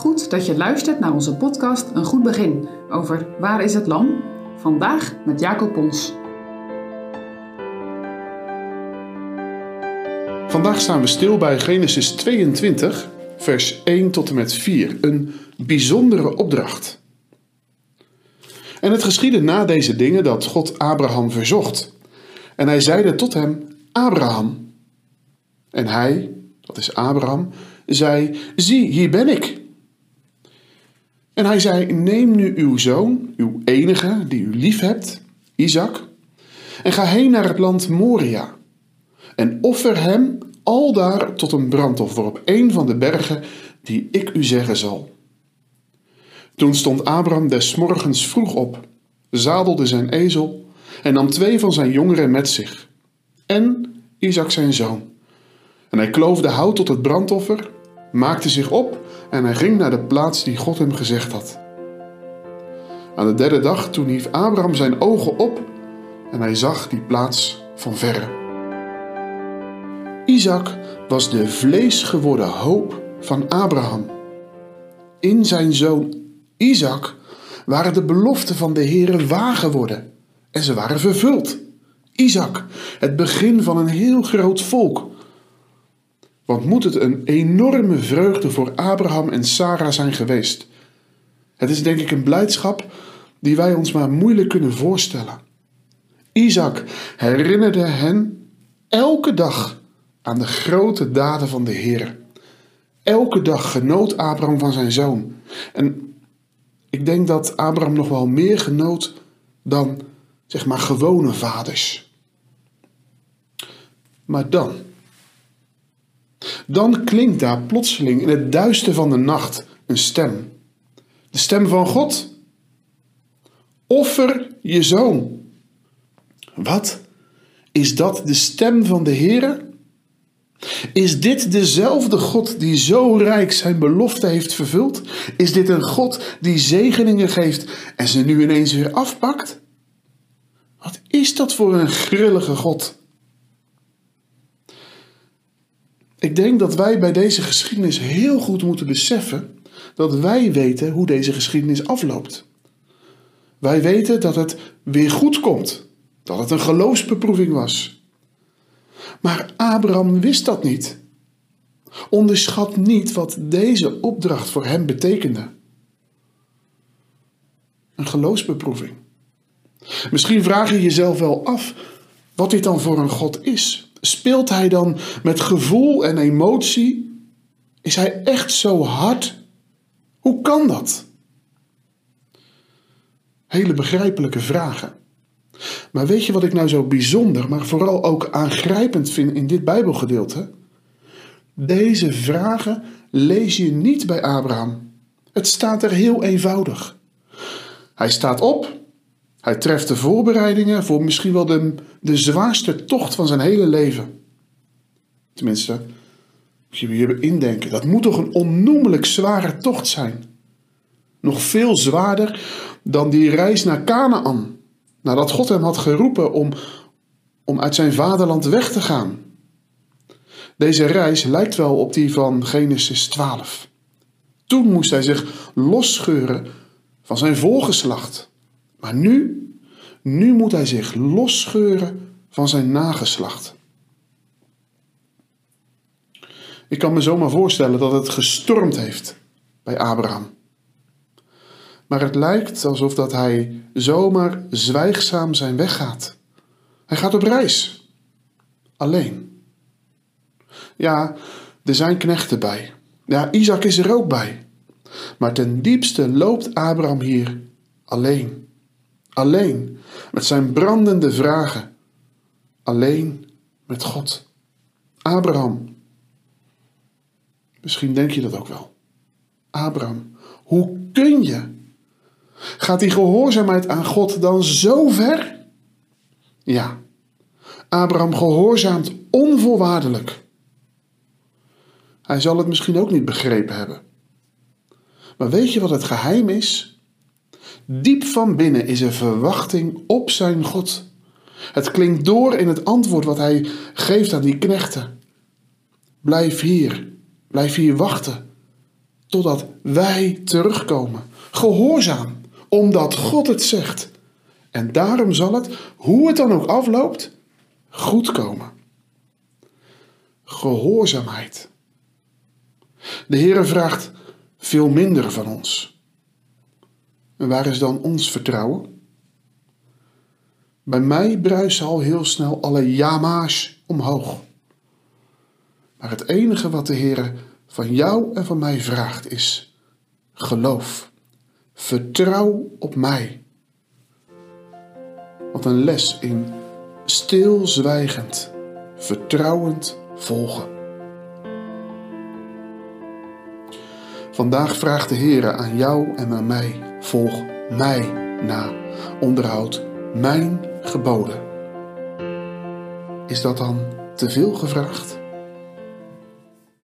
Goed dat je luistert naar onze podcast Een Goed Begin over Waar is het Lam? Vandaag met Jacob Pons. Vandaag staan we stil bij Genesis 22, vers 1 tot en met 4. Een bijzondere opdracht. En het geschiedde na deze dingen dat God Abraham verzocht. En hij zeide tot hem: Abraham. En hij, dat is Abraham, zei: Zie, hier ben ik. En hij zei: Neem nu uw zoon, uw enige, die u lief hebt, Isaac, en ga heen naar het land Moria. En offer hem aldaar tot een brandoffer op een van de bergen die ik u zeggen zal. Toen stond Abraham des morgens vroeg op, zadelde zijn ezel en nam twee van zijn jongeren met zich, en Isaac zijn zoon. En hij kloofde hout tot het brandoffer, maakte zich op en hij ging naar de plaats die God hem gezegd had. Aan de derde dag toen hief Abraham zijn ogen op en hij zag die plaats van verre. Isaac was de vlees geworden hoop van Abraham. In zijn zoon Isaac waren de beloften van de Heere waar geworden en ze waren vervuld. Isaac, het begin van een heel groot volk. Want moet het een enorme vreugde voor Abraham en Sarah zijn geweest. Het is denk ik een blijdschap die wij ons maar moeilijk kunnen voorstellen. Isaac herinnerde hen elke dag aan de grote daden van de Heer. Elke dag genoot Abraham van zijn zoon. En ik denk dat Abraham nog wel meer genoot dan, zeg maar, gewone vaders. Maar dan, dan klinkt daar plotseling in het duister van de nacht een stem. De stem van God. Offer je zoon. Wat? Is dat de stem van de Heere? Is dit dezelfde God die zo rijk zijn belofte heeft vervuld? Is dit een God die zegeningen geeft en ze nu ineens weer afpakt? Wat is dat voor een grillige God? Ik denk dat wij bij deze geschiedenis heel goed moeten beseffen dat wij weten hoe deze geschiedenis afloopt. Wij weten dat het weer goed komt, dat het een geloofsbeproeving was. Maar Abraham wist dat niet. Onderschat niet wat deze opdracht voor hem betekende. Een geloofsbeproeving. Misschien vraag je jezelf wel af wat dit dan voor een God is. Speelt hij dan met gevoel en emotie? Is hij echt zo hard? Hoe kan dat? Hele begrijpelijke vragen. Maar weet je wat ik nou zo bijzonder, maar vooral ook aangrijpend vind in dit Bijbelgedeelte? Deze vragen lees je niet bij Abraham. Het staat er heel eenvoudig. Hij staat op, hij treft de voorbereidingen voor misschien wel de, de zwaarste tocht van zijn hele leven. Tenminste, moet je weer indenken. Dat moet toch een onnoemelijk zware tocht zijn. Nog veel zwaarder dan die reis naar Canaan. Nadat God hem had geroepen om, om uit zijn vaderland weg te gaan. Deze reis lijkt wel op die van Genesis 12. Toen moest hij zich losscheuren van zijn voorgeslacht. Maar nu, nu moet hij zich losscheuren van zijn nageslacht. Ik kan me zomaar voorstellen dat het gestormd heeft bij Abraham. Maar het lijkt alsof dat hij zomaar zwijgzaam zijn weg gaat. Hij gaat op reis. Alleen. Ja, er zijn knechten bij. Ja, Isaac is er ook bij. Maar ten diepste loopt Abraham hier alleen. Alleen met zijn brandende vragen. Alleen met God. Abraham. Misschien denk je dat ook wel. Abraham, hoe kun je? Gaat die gehoorzaamheid aan God dan zo ver? Ja, Abraham gehoorzaamt onvoorwaardelijk. Hij zal het misschien ook niet begrepen hebben. Maar weet je wat het geheim is? Diep van binnen is er verwachting op zijn God. Het klinkt door in het antwoord wat hij geeft aan die knechten. Blijf hier, blijf hier wachten. totdat wij terugkomen. Gehoorzaam, omdat God het zegt. En daarom zal het, hoe het dan ook afloopt, goed komen. Gehoorzaamheid. De Heere vraagt veel minder van ons. En waar is dan ons vertrouwen? Bij mij bruisen al heel snel alle jama's omhoog. Maar het enige wat de Heer van jou en van mij vraagt is geloof. Vertrouw op mij. Wat een les in stilzwijgend, vertrouwend volgen. Vandaag vraagt de Heer aan jou en aan mij: volg mij na, onderhoud mijn geboden. Is dat dan te veel gevraagd?